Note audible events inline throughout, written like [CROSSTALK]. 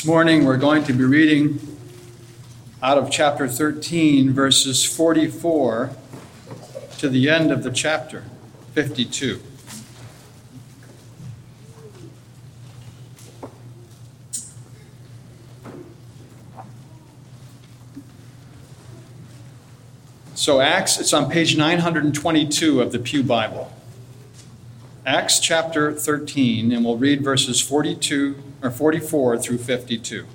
This morning we're going to be reading out of chapter 13, verses 44 to the end of the chapter, 52. So, Acts, it's on page 922 of the Pew Bible. Acts chapter 13, and we'll read verses 42 or 44 through 52.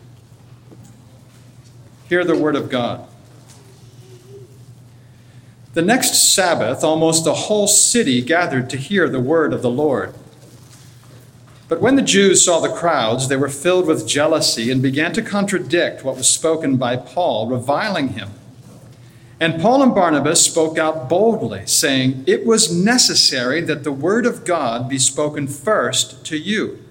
Hear the word of God. The next Sabbath, almost the whole city gathered to hear the word of the Lord. But when the Jews saw the crowds, they were filled with jealousy and began to contradict what was spoken by Paul, reviling him. And Paul and Barnabas spoke out boldly, saying, It was necessary that the word of God be spoken first to you.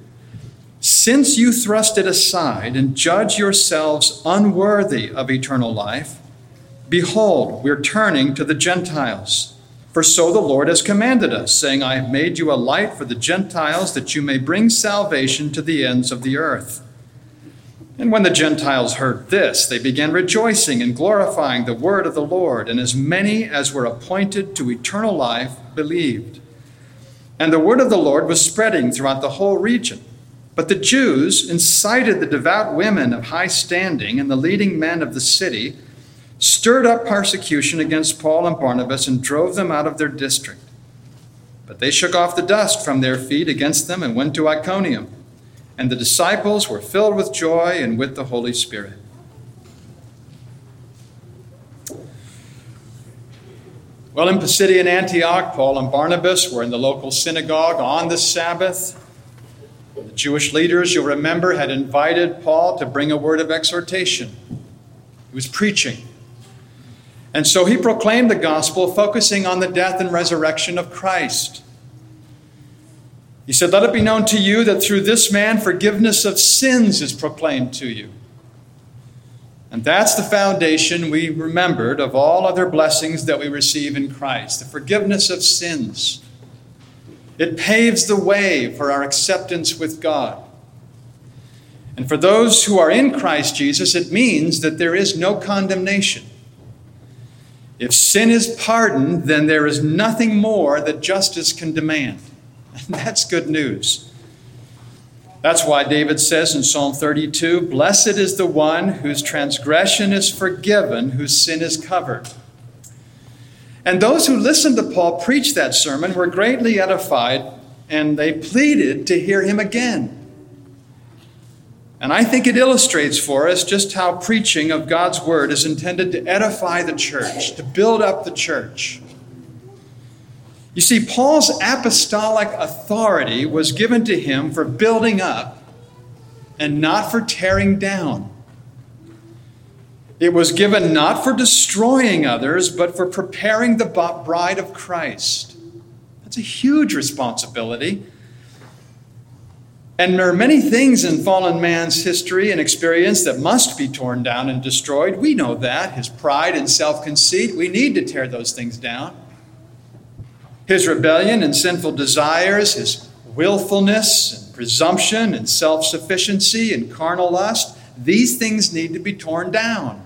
Since you thrust it aside and judge yourselves unworthy of eternal life, behold, we're turning to the Gentiles. For so the Lord has commanded us, saying, I have made you a light for the Gentiles, that you may bring salvation to the ends of the earth. And when the Gentiles heard this, they began rejoicing and glorifying the word of the Lord, and as many as were appointed to eternal life believed. And the word of the Lord was spreading throughout the whole region. But the Jews incited the devout women of high standing and the leading men of the city, stirred up persecution against Paul and Barnabas, and drove them out of their district. But they shook off the dust from their feet against them and went to Iconium. And the disciples were filled with joy and with the Holy Spirit. Well, in Pisidian Antioch, Paul and Barnabas were in the local synagogue on the Sabbath. The Jewish leaders, you'll remember, had invited Paul to bring a word of exhortation. He was preaching. And so he proclaimed the gospel, focusing on the death and resurrection of Christ. He said, Let it be known to you that through this man forgiveness of sins is proclaimed to you. And that's the foundation we remembered of all other blessings that we receive in Christ the forgiveness of sins. It paves the way for our acceptance with God. And for those who are in Christ Jesus, it means that there is no condemnation. If sin is pardoned, then there is nothing more that justice can demand. And [LAUGHS] that's good news. That's why David says in Psalm 32 Blessed is the one whose transgression is forgiven, whose sin is covered. And those who listened to Paul preach that sermon were greatly edified, and they pleaded to hear him again. And I think it illustrates for us just how preaching of God's word is intended to edify the church, to build up the church. You see, Paul's apostolic authority was given to him for building up and not for tearing down. It was given not for destroying others, but for preparing the bride of Christ. That's a huge responsibility. And there are many things in fallen man's history and experience that must be torn down and destroyed. We know that. His pride and self conceit, we need to tear those things down his rebellion and sinful desires, his willfulness and presumption and self sufficiency and carnal lust, these things need to be torn down.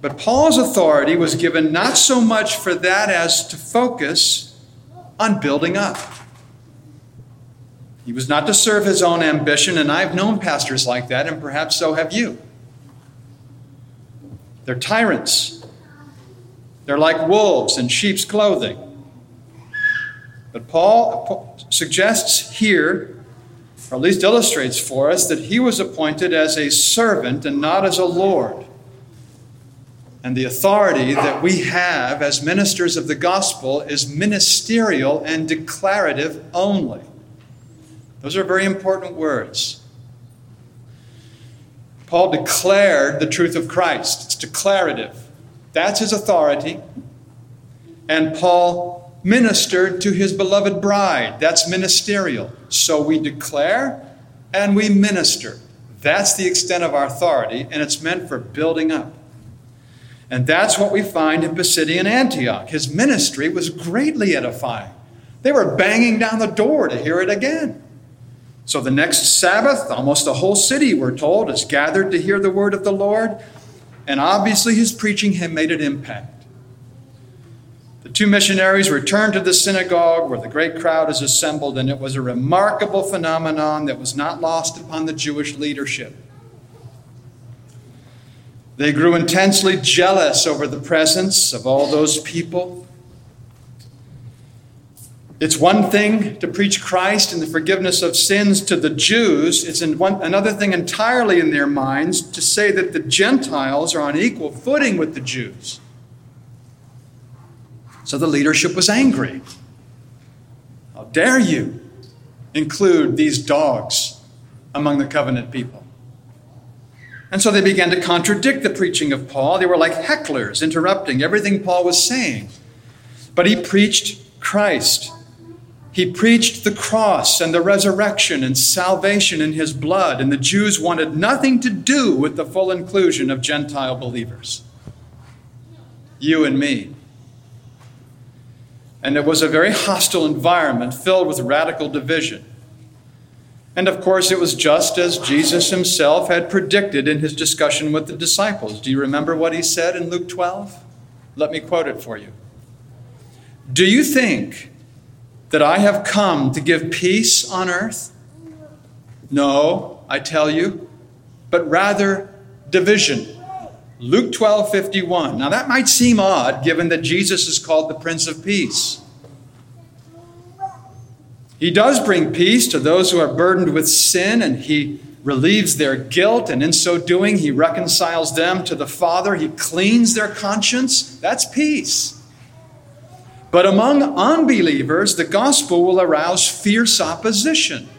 But Paul's authority was given not so much for that as to focus on building up. He was not to serve his own ambition, and I've known pastors like that, and perhaps so have you. They're tyrants they're like wolves in sheep's clothing. But Paul suggests here, or at least illustrates for us, that he was appointed as a servant and not as a Lord. And the authority that we have as ministers of the gospel is ministerial and declarative only. Those are very important words. Paul declared the truth of Christ, it's declarative. That's his authority. And Paul ministered to his beloved bride. That's ministerial. So we declare and we minister. That's the extent of our authority, and it's meant for building up. And that's what we find in Pisidian Antioch. His ministry was greatly edifying. They were banging down the door to hear it again. So the next Sabbath, almost the whole city, we're told, is gathered to hear the word of the Lord. And obviously, his preaching had made an impact. The two missionaries returned to the synagogue where the great crowd is assembled, and it was a remarkable phenomenon that was not lost upon the Jewish leadership. They grew intensely jealous over the presence of all those people. It's one thing to preach Christ and the forgiveness of sins to the Jews. It's another thing entirely in their minds to say that the Gentiles are on equal footing with the Jews. So the leadership was angry. How dare you include these dogs among the covenant people? And so they began to contradict the preaching of Paul. They were like hecklers, interrupting everything Paul was saying. But he preached Christ. He preached the cross and the resurrection and salvation in his blood, and the Jews wanted nothing to do with the full inclusion of Gentile believers. You and me. And it was a very hostile environment filled with radical division. And of course, it was just as Jesus himself had predicted in his discussion with the disciples. Do you remember what he said in Luke 12? Let me quote it for you. Do you think that I have come to give peace on earth? No, I tell you, but rather division. Luke 12 51. Now that might seem odd given that Jesus is called the Prince of Peace. He does bring peace to those who are burdened with sin, and he relieves their guilt, and in so doing, he reconciles them to the Father. He cleans their conscience. That's peace. But among unbelievers, the gospel will arouse fierce opposition.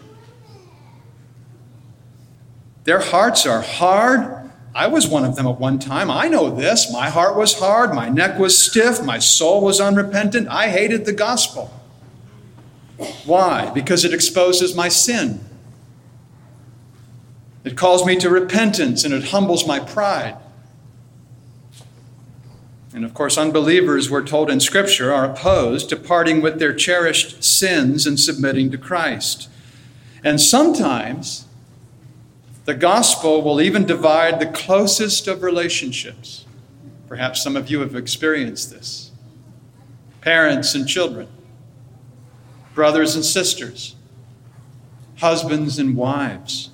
Their hearts are hard. I was one of them at one time. I know this. My heart was hard. My neck was stiff. My soul was unrepentant. I hated the gospel. Why? Because it exposes my sin. It calls me to repentance and it humbles my pride. And of course, unbelievers, we're told in Scripture, are opposed to parting with their cherished sins and submitting to Christ. And sometimes the gospel will even divide the closest of relationships. Perhaps some of you have experienced this parents and children brothers and sisters, husbands and wives.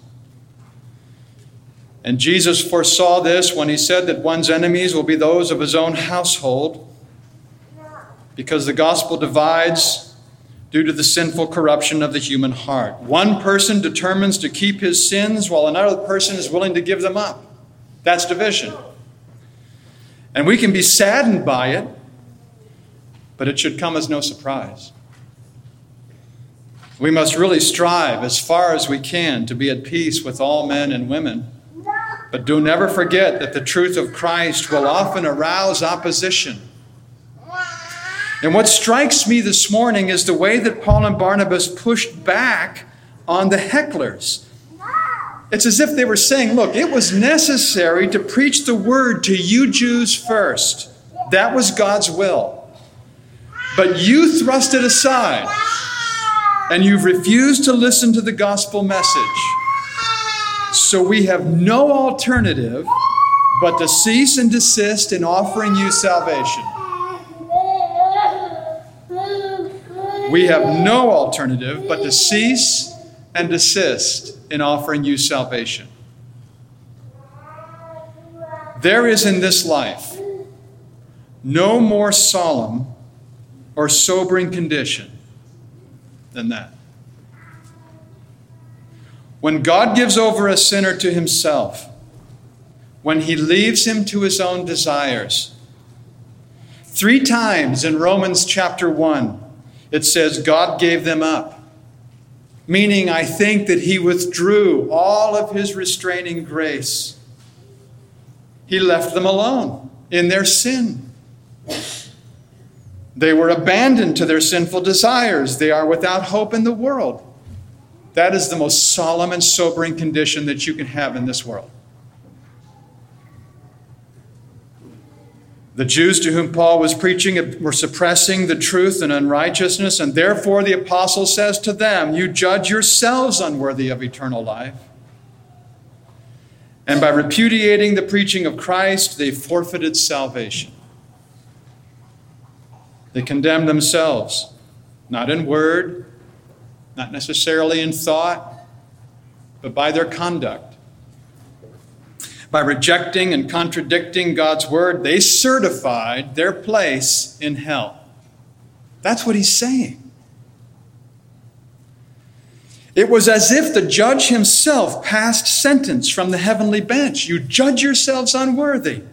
And Jesus foresaw this when he said that one's enemies will be those of his own household, because the gospel divides due to the sinful corruption of the human heart. One person determines to keep his sins while another person is willing to give them up. That's division. And we can be saddened by it, but it should come as no surprise. We must really strive as far as we can to be at peace with all men and women. But do never forget that the truth of Christ will often arouse opposition. And what strikes me this morning is the way that Paul and Barnabas pushed back on the hecklers. It's as if they were saying, Look, it was necessary to preach the word to you Jews first. That was God's will. But you thrust it aside and you've refused to listen to the gospel message. So we have no alternative but to cease and desist in offering you salvation. We have no alternative but to cease and desist in offering you salvation. There is in this life no more solemn or sobering condition than that. When God gives over a sinner to himself, when he leaves him to his own desires. Three times in Romans chapter 1, it says God gave them up, meaning I think that he withdrew all of his restraining grace. He left them alone in their sin. They were abandoned to their sinful desires. They are without hope in the world. That is the most solemn and sobering condition that you can have in this world. The Jews to whom Paul was preaching were suppressing the truth and unrighteousness, and therefore the apostle says to them, You judge yourselves unworthy of eternal life. And by repudiating the preaching of Christ, they forfeited salvation. They condemned themselves, not in word, not necessarily in thought, but by their conduct. By rejecting and contradicting God's word, they certified their place in hell. That's what he's saying. It was as if the judge himself passed sentence from the heavenly bench. You judge yourselves unworthy.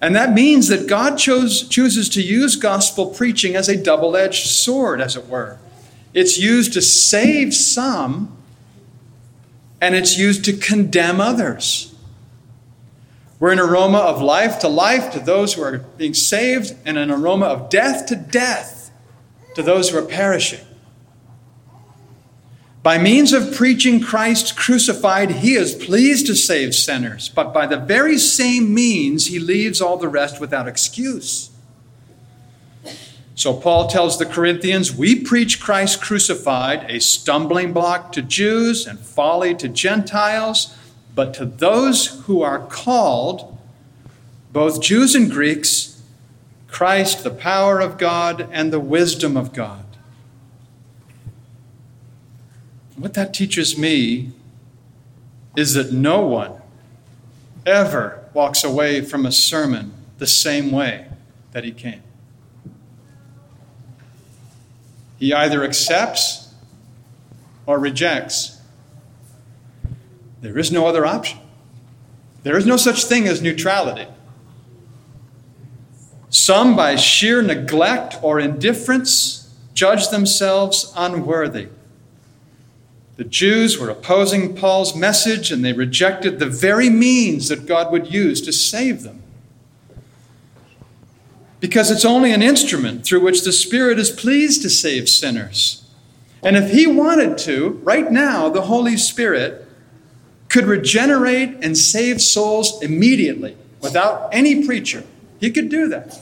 And that means that God chose, chooses to use gospel preaching as a double edged sword, as it were. It's used to save some, and it's used to condemn others. We're an aroma of life to life to those who are being saved, and an aroma of death to death to those who are perishing. By means of preaching Christ crucified, he is pleased to save sinners, but by the very same means, he leaves all the rest without excuse. So Paul tells the Corinthians, We preach Christ crucified, a stumbling block to Jews and folly to Gentiles. But to those who are called, both Jews and Greeks, Christ, the power of God and the wisdom of God. What that teaches me is that no one ever walks away from a sermon the same way that he came. He either accepts or rejects. There is no other option. There is no such thing as neutrality. Some, by sheer neglect or indifference, judge themselves unworthy. The Jews were opposing Paul's message and they rejected the very means that God would use to save them. Because it's only an instrument through which the Spirit is pleased to save sinners. And if He wanted to, right now, the Holy Spirit could regenerate and save souls immediately without any preacher. He could do that.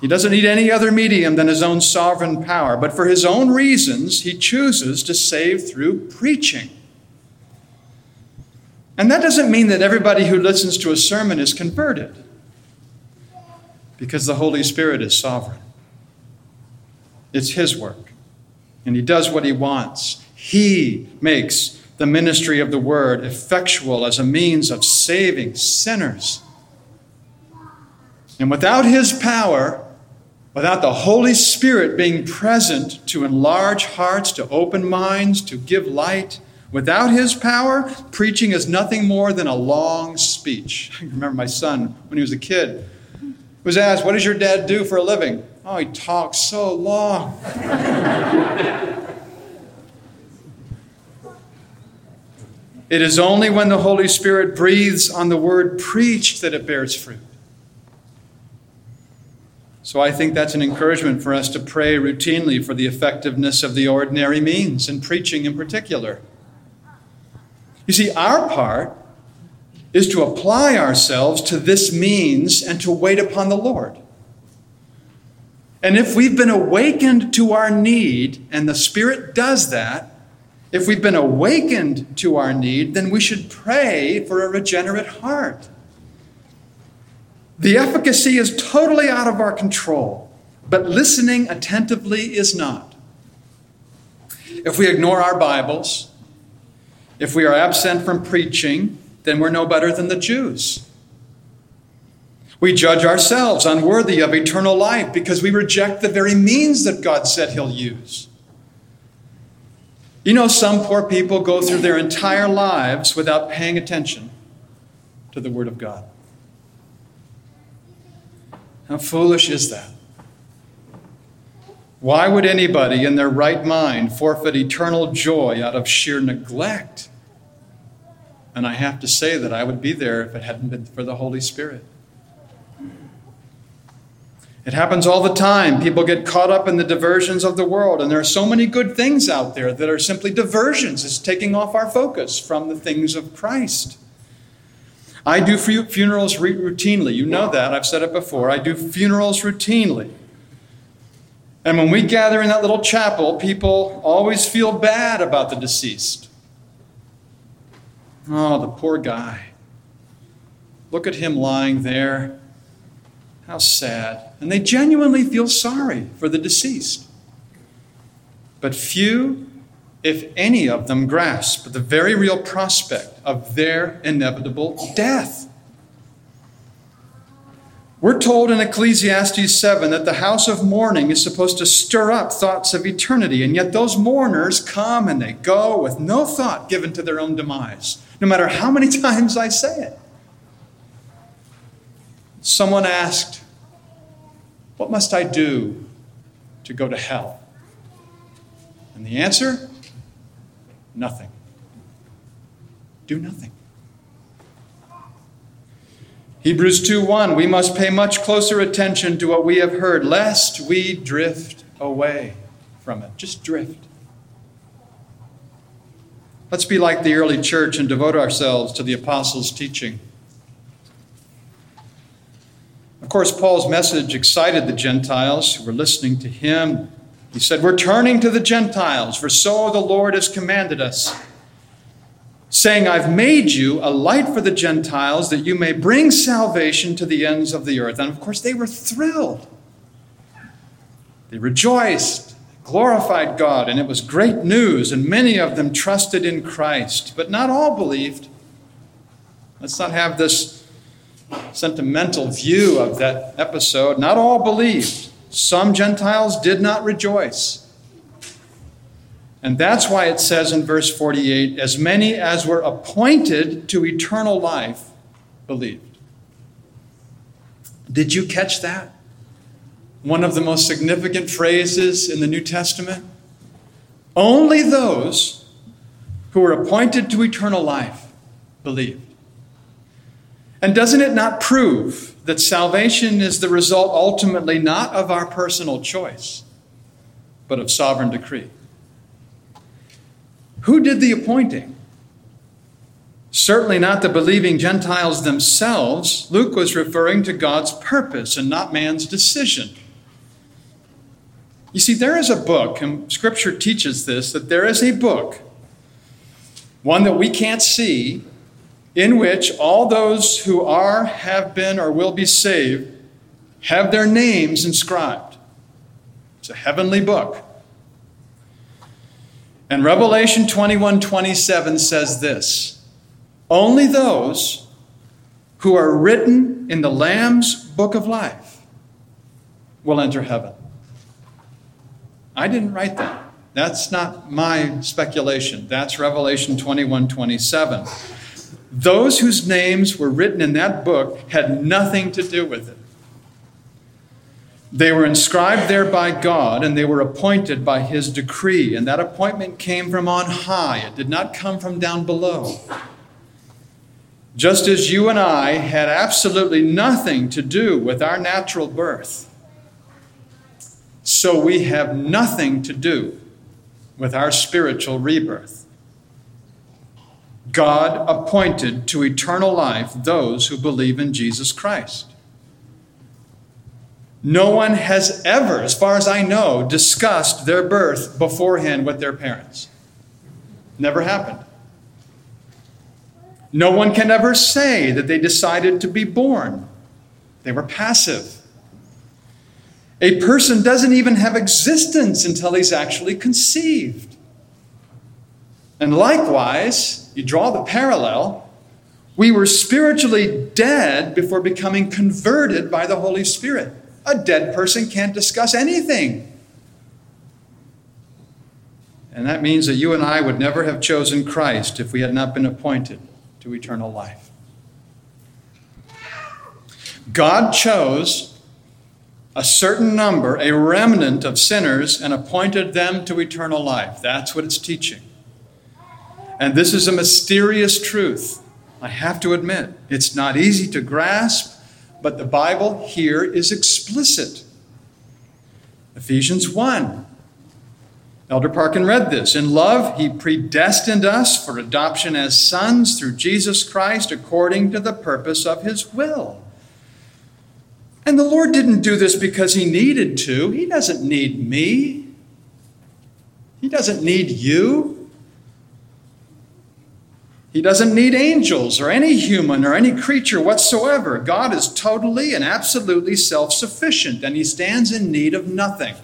He doesn't need any other medium than his own sovereign power, but for his own reasons, he chooses to save through preaching. And that doesn't mean that everybody who listens to a sermon is converted, because the Holy Spirit is sovereign. It's his work, and he does what he wants. He makes the ministry of the word effectual as a means of saving sinners. And without his power, without the Holy Spirit being present to enlarge hearts, to open minds, to give light, without his power, preaching is nothing more than a long speech. [LAUGHS] I remember my son when he was a kid was asked, What does your dad do for a living? Oh, he talks so long. [LAUGHS] It is only when the Holy Spirit breathes on the word preached that it bears fruit. So I think that's an encouragement for us to pray routinely for the effectiveness of the ordinary means, and preaching in particular. You see, our part is to apply ourselves to this means and to wait upon the Lord. And if we've been awakened to our need, and the Spirit does that, if we've been awakened to our need, then we should pray for a regenerate heart. The efficacy is totally out of our control, but listening attentively is not. If we ignore our Bibles, if we are absent from preaching, then we're no better than the Jews. We judge ourselves unworthy of eternal life because we reject the very means that God said He'll use. You know, some poor people go through their entire lives without paying attention to the Word of God. How foolish is that? Why would anybody in their right mind forfeit eternal joy out of sheer neglect? And I have to say that I would be there if it hadn't been for the Holy Spirit. It happens all the time. People get caught up in the diversions of the world, and there are so many good things out there that are simply diversions. It's taking off our focus from the things of Christ. I do funerals routinely. You know that. I've said it before. I do funerals routinely. And when we gather in that little chapel, people always feel bad about the deceased. Oh, the poor guy. Look at him lying there. How sad. And they genuinely feel sorry for the deceased. But few, if any of them, grasp the very real prospect of their inevitable death. We're told in Ecclesiastes 7 that the house of mourning is supposed to stir up thoughts of eternity, and yet those mourners come and they go with no thought given to their own demise, no matter how many [LAUGHS] times I say it. Someone asked, What must I do to go to hell? And the answer nothing. Do nothing. Hebrews 2:1 We must pay much closer attention to what we have heard lest we drift away from it. Just drift. Let's be like the early church and devote ourselves to the apostles' teaching. Of course, Paul's message excited the Gentiles who were listening to him. He said, We're turning to the Gentiles, for so the Lord has commanded us saying, I've made you a light for the Gentiles that you may bring salvation to the ends of the earth. And of course, they were thrilled. They rejoiced, glorified God, and it was great news, and many of them trusted in Christ. But not all believed. Let's not have this sentimental view of that episode. Not all believed. Some Gentiles did not rejoice. And that's why it says in verse 48 as many as were appointed to eternal life believed. Did you catch that? One of the most significant phrases in the New Testament? Only those who were appointed to eternal life believed. And doesn't it not prove that salvation is the result ultimately not of our personal choice, but of sovereign decree? Who did the appointing? Certainly not the believing Gentiles themselves. Luke was referring to God's purpose and not man's decision. You see, there is a book, and Scripture teaches this, that there is a book, one that we can't see, in which all those who are, have been, or will be saved have their names inscribed. It's a heavenly book. And Revelation 21 27 says this Only those who are written in the Lamb's book of life will enter heaven. I didn't write that. That's not my speculation. That's Revelation 21 27. Those whose names were written in that book had nothing to do with it. They were inscribed there by God and they were appointed by his decree. And that appointment came from on high, it did not come from down below. Just as you and I had absolutely nothing to do with our natural birth, so we have nothing to do with our spiritual rebirth. God appointed to eternal life those who believe in Jesus Christ. No one has ever, as far as I know, discussed their birth beforehand with their parents. Never happened. No one can ever say that they decided to be born. They were passive. A person doesn't even have existence until he's actually conceived. And likewise, you draw the parallel, we were spiritually dead before becoming converted by the Holy Spirit. A dead person can't discuss anything. And that means that you and I would never have chosen Christ if we had not been appointed to eternal life. God chose a certain number, a remnant of sinners, and appointed them to eternal life. That's what it's teaching. And this is a mysterious truth. I have to admit, it's not easy to grasp, but the Bible here is explicit. Ephesians 1 Elder Parkin read this. In love, he predestined us for adoption as sons through Jesus Christ according to the purpose of his will. And the Lord didn't do this because he needed to. He doesn't need me, he doesn't need you. He doesn't need angels or any human or any creature whatsoever. God is totally and absolutely self sufficient, and he stands in need of nothing.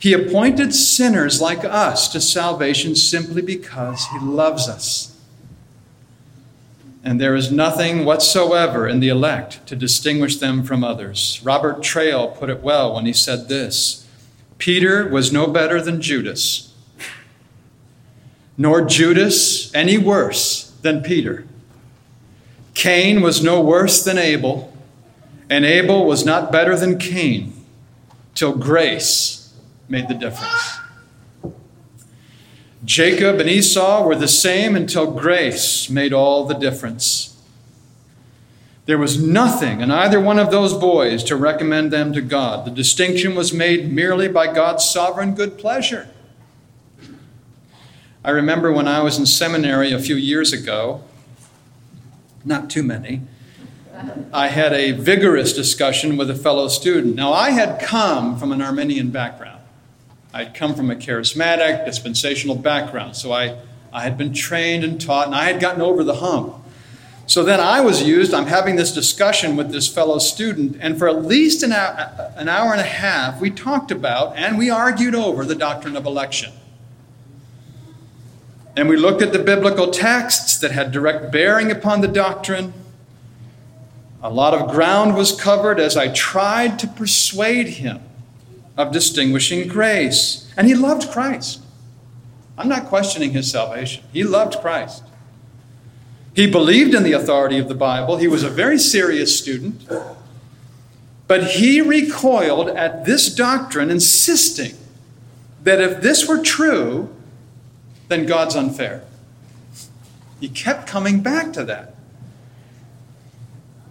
He appointed sinners like us to salvation simply because He loves us. And there is nothing whatsoever in the elect to distinguish them from others. Robert Traill put it well when he said this Peter was no better than Judas, nor Judas any worse than Peter. Cain was no worse than Abel, and Abel was not better than Cain, till grace made the difference. Jacob and Esau were the same until grace made all the difference. There was nothing in either one of those boys to recommend them to God. The distinction was made merely by God's sovereign good pleasure. I remember when I was in seminary a few years ago, not too many, I had a vigorous discussion with a fellow student. Now, I had come from an Arminian background. I'd come from a charismatic, dispensational background, so I, I had been trained and taught, and I had gotten over the hump. So then I was used, I'm having this discussion with this fellow student, and for at least an hour, an hour and a half, we talked about and we argued over the doctrine of election. And we looked at the biblical texts that had direct bearing upon the doctrine. A lot of ground was covered as I tried to persuade him of distinguishing grace. And he loved Christ. I'm not questioning his salvation. He loved Christ. He believed in the authority of the Bible. He was a very serious student. But he recoiled at this doctrine, insisting that if this were true, then God's unfair. He kept coming back to that.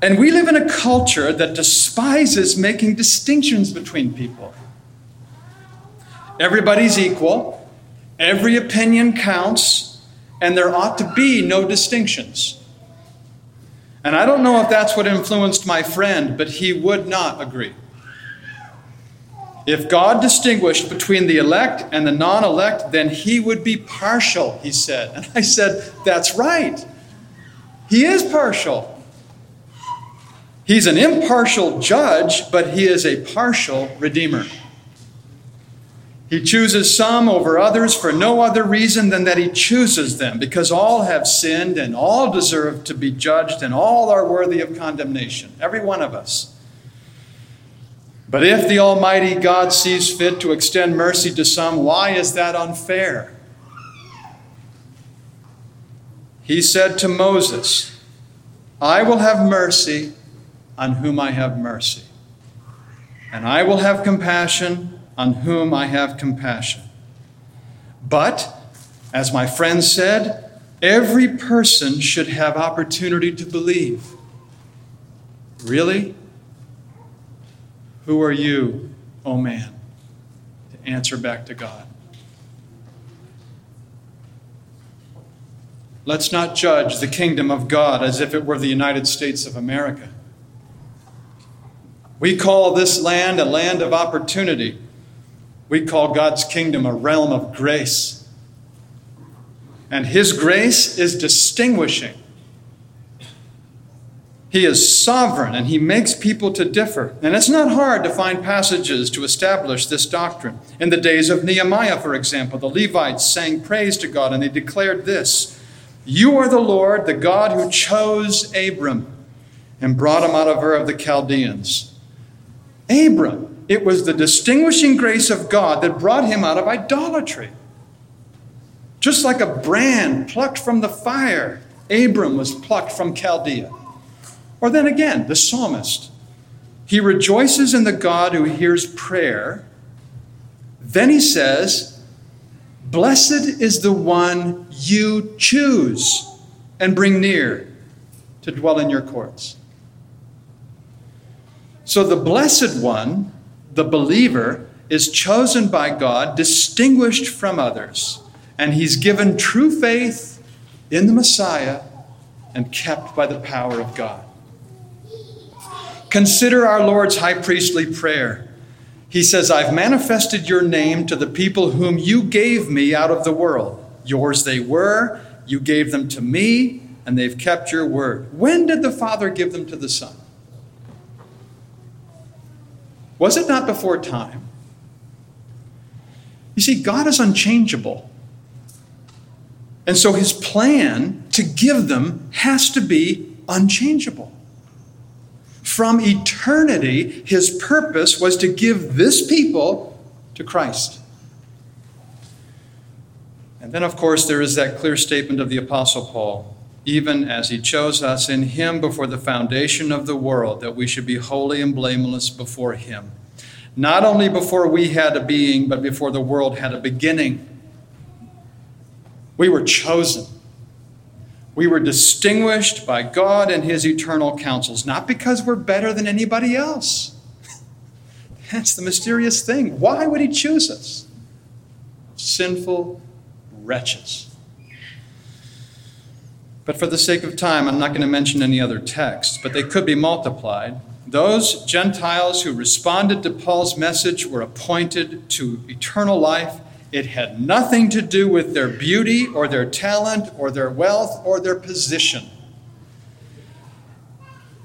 And we live in a culture that despises making distinctions between people. Everybody's equal, every opinion counts, and there ought to be no distinctions. And I don't know if that's what influenced my friend, but he would not agree. If God distinguished between the elect and the non elect, then he would be partial, he said. And I said, That's right. He is partial. He's an impartial judge, but he is a partial redeemer. He chooses some over others for no other reason than that he chooses them, because all have sinned and all deserve to be judged and all are worthy of condemnation, every one of us. But if the Almighty God sees fit to extend mercy to some, why is that unfair? He said to Moses, I will have mercy on whom I have mercy, and I will have compassion on whom I have compassion. But, as my friend said, every person should have opportunity to believe. Really? Who are you, O man, to answer back to God? Let's not judge the kingdom of God as if it were the United States of America. We call this land a land of opportunity we call God's kingdom a realm of grace. And His grace is distinguishing. He is sovereign and He makes people to differ. And it's not hard to find passages to establish this doctrine. In the days of Nehemiah, for example, the Levites sang praise to God and they declared this You are the Lord, the God who chose Abram and brought him out of Ur of the Chaldeans. Abram it was the distinguishing grace of God that brought him out of idolatry. Just like a brand plucked from the fire, Abram was plucked from Chaldea. Or then again, the psalmist. He rejoices in the God who hears prayer. Then he says, Blessed is the one you choose and bring near to dwell in your courts. So the blessed one, the believer, is chosen by God, distinguished from others, and he's given true faith in the Messiah and kept by the power of God. Consider our Lord's high priestly prayer. He says, I've manifested your name to the people whom you gave me out of the world. Yours they were, you gave them to me, and they've kept your word. When did the Father give them to the Son? Was it not before time? You see, God is unchangeable. And so his plan to give them has to be unchangeable. From eternity, his purpose was to give this people to Christ. And then, of course, there is that clear statement of the Apostle Paul even as he chose us in him before the foundation of the world, that we should be holy and blameless before him. Not only before we had a being, but before the world had a beginning. We were chosen. We were distinguished by God and his eternal counsels, not because we're better than anybody else. [LAUGHS] That's the mysterious thing. Why would he choose us? Sinful wretches. But for the sake of time, I'm not going to mention any other texts, but they could be multiplied. Those Gentiles who responded to Paul's message were appointed to eternal life. It had nothing to do with their beauty or their talent or their wealth or their position.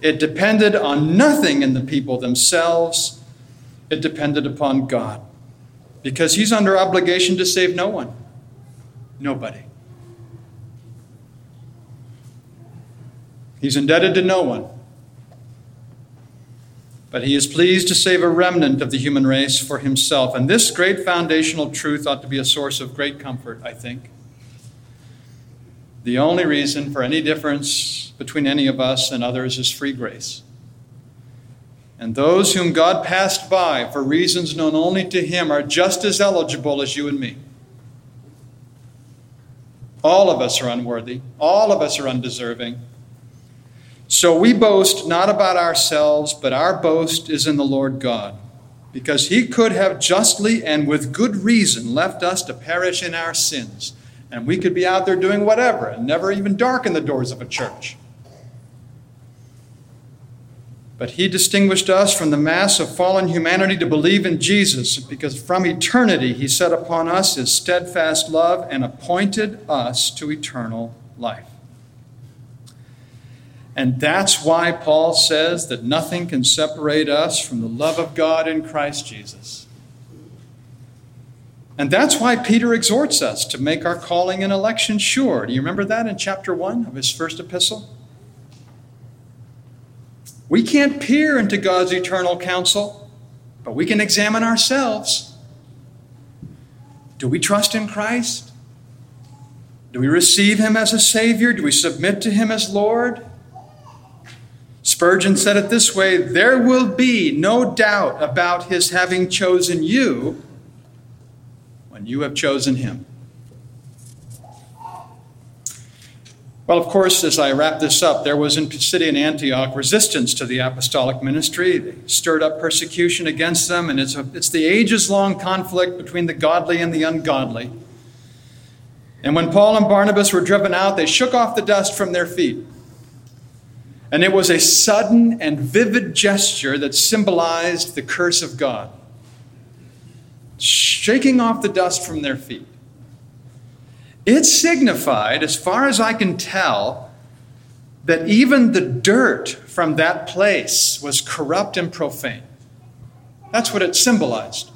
It depended on nothing in the people themselves, it depended upon God. Because He's under obligation to save no one, nobody. He's indebted to no one. But he is pleased to save a remnant of the human race for himself. And this great foundational truth ought to be a source of great comfort, I think. The only reason for any difference between any of us and others is free grace. And those whom God passed by for reasons known only to Him are just as eligible as you and me. All of us are unworthy, all of us are undeserving. So we boast not about ourselves, but our boast is in the Lord God, because he could have justly and with good reason left us to perish in our sins, and we could be out there doing whatever and never even darken the doors of a church. But he distinguished us from the mass of fallen humanity to believe in Jesus, because from eternity he set upon us his steadfast love and appointed us to eternal life. And that's why Paul says that nothing can separate us from the love of God in Christ Jesus. And that's why Peter exhorts us to make our calling and election sure. Do you remember that in chapter 1 of his first epistle? We can't peer into God's eternal counsel, but we can examine ourselves. Do we trust in Christ? Do we receive him as a Savior? Do we submit to him as Lord? Spurgeon said it this way There will be no doubt about his having chosen you when you have chosen him. Well, of course, as I wrap this up, there was in Pisidian Antioch resistance to the apostolic ministry. They stirred up persecution against them, and it's, a, it's the ages long conflict between the godly and the ungodly. And when Paul and Barnabas were driven out, they shook off the dust from their feet. And it was a sudden and vivid gesture that symbolized the curse of God, shaking off the dust from their feet. It signified, as far as I can tell, that even the dirt from that place was corrupt and profane. That's what it symbolized.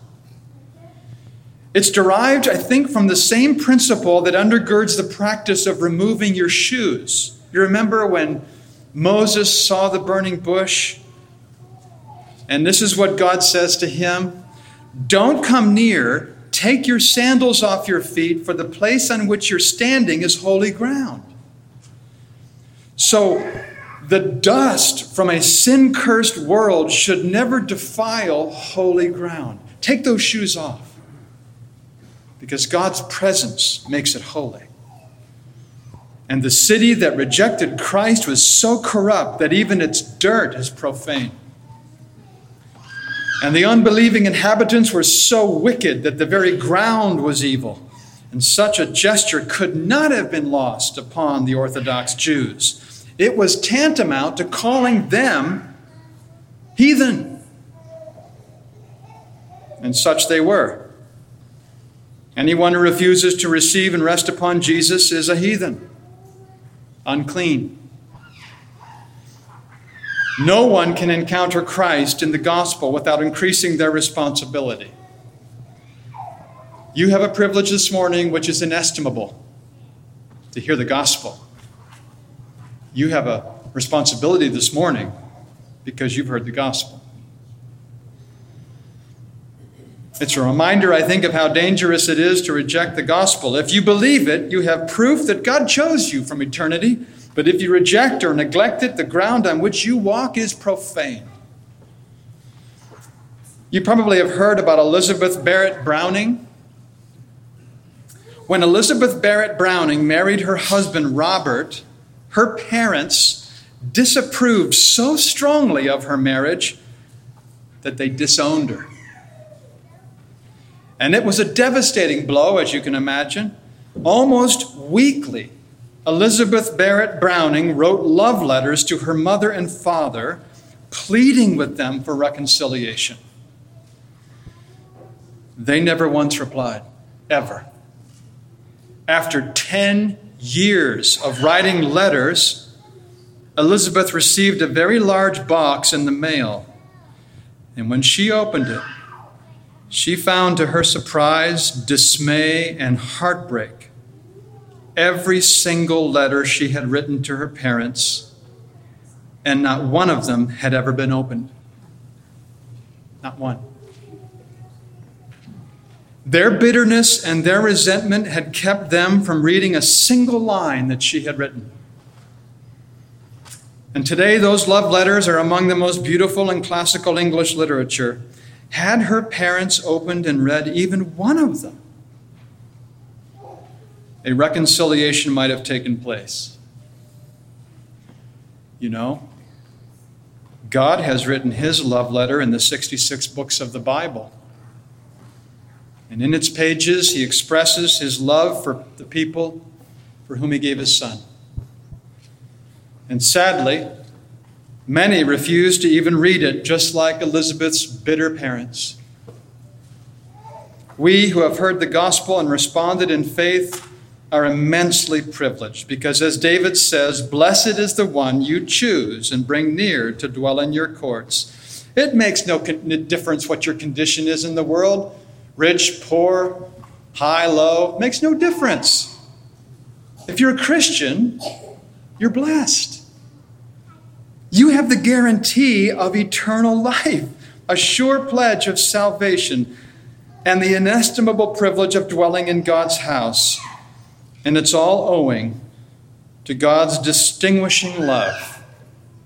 It's derived, I think, from the same principle that undergirds the practice of removing your shoes. You remember when Moses saw the burning bush, and this is what God says to him Don't come near Take your sandals off your feet, for the place on which you're standing is holy ground. So, the dust from a sin cursed world should never defile holy ground. Take those shoes off because God's presence makes it holy. And the city that rejected Christ was so corrupt that even its dirt is profane. And the unbelieving inhabitants were so wicked that the very ground was evil. And such a gesture could not have been lost upon the Orthodox Jews. It was tantamount to calling them heathen. And such they were. Anyone who refuses to receive and rest upon Jesus is a heathen, unclean. No one can encounter Christ in the gospel without increasing their responsibility. You have a privilege this morning which is inestimable to hear the gospel. You have a responsibility this morning because you've heard the gospel. It's a reminder, I think, of how dangerous it is to reject the gospel. If you believe it, you have proof that God chose you from eternity but if you reject or neglect it, the ground on which you walk is profane. You probably have heard about Elizabeth Barrett Browning. When Elizabeth Barrett Browning married her husband Robert, her parents disapproved so strongly of her marriage that they disowned her. And it was a devastating blow, as you can imagine. Almost weekly, Elizabeth Barrett Browning wrote love letters to her mother and father, pleading with them for reconciliation. They never once replied, ever. After 10 years of writing letters, Elizabeth received a very large box in the mail. And when she opened it, she found to her surprise, dismay, and heartbreak every single letter she had written to her parents, and not one of them had ever been opened. Not one. Their bitterness and their resentment had kept them from reading a single line that she had written. And today, those love letters are among the most beautiful in classical English literature. Had her parents opened and read even one of them, a reconciliation might have taken place. You know, God has written his love letter in the 66 books of the Bible. And in its pages, he expresses his love for the people for whom he gave his son. And sadly, many refuse to even read it, just like Elizabeth's bitter parents. We who have heard the gospel and responded in faith are immensely privileged because, as David says, blessed is the one you choose and bring near to dwell in your courts. It makes no difference what your condition is in the world rich, poor, high, low, makes no difference. If you're a Christian, you're blessed. You have the guarantee of eternal life, a sure pledge of salvation, and the inestimable privilege of dwelling in God's house. And it's all owing to God's distinguishing love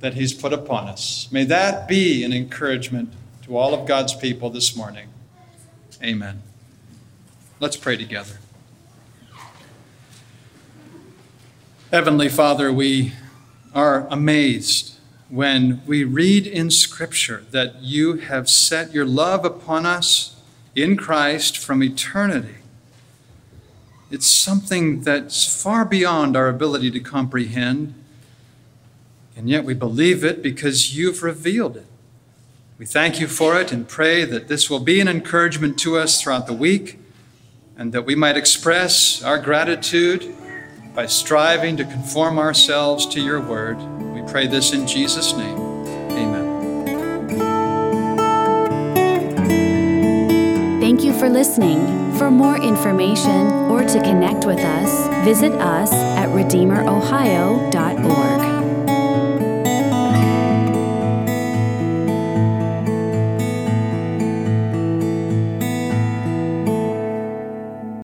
that He's put upon us. May that be an encouragement to all of God's people this morning. Amen. Let's pray together. Heavenly Father, we are amazed when we read in Scripture that you have set your love upon us in Christ from eternity. It's something that's far beyond our ability to comprehend. And yet we believe it because you've revealed it. We thank you for it and pray that this will be an encouragement to us throughout the week and that we might express our gratitude by striving to conform ourselves to your word. Pray this in Jesus' name. Amen. Thank you for listening. For more information or to connect with us, visit us at redeemerohio.org.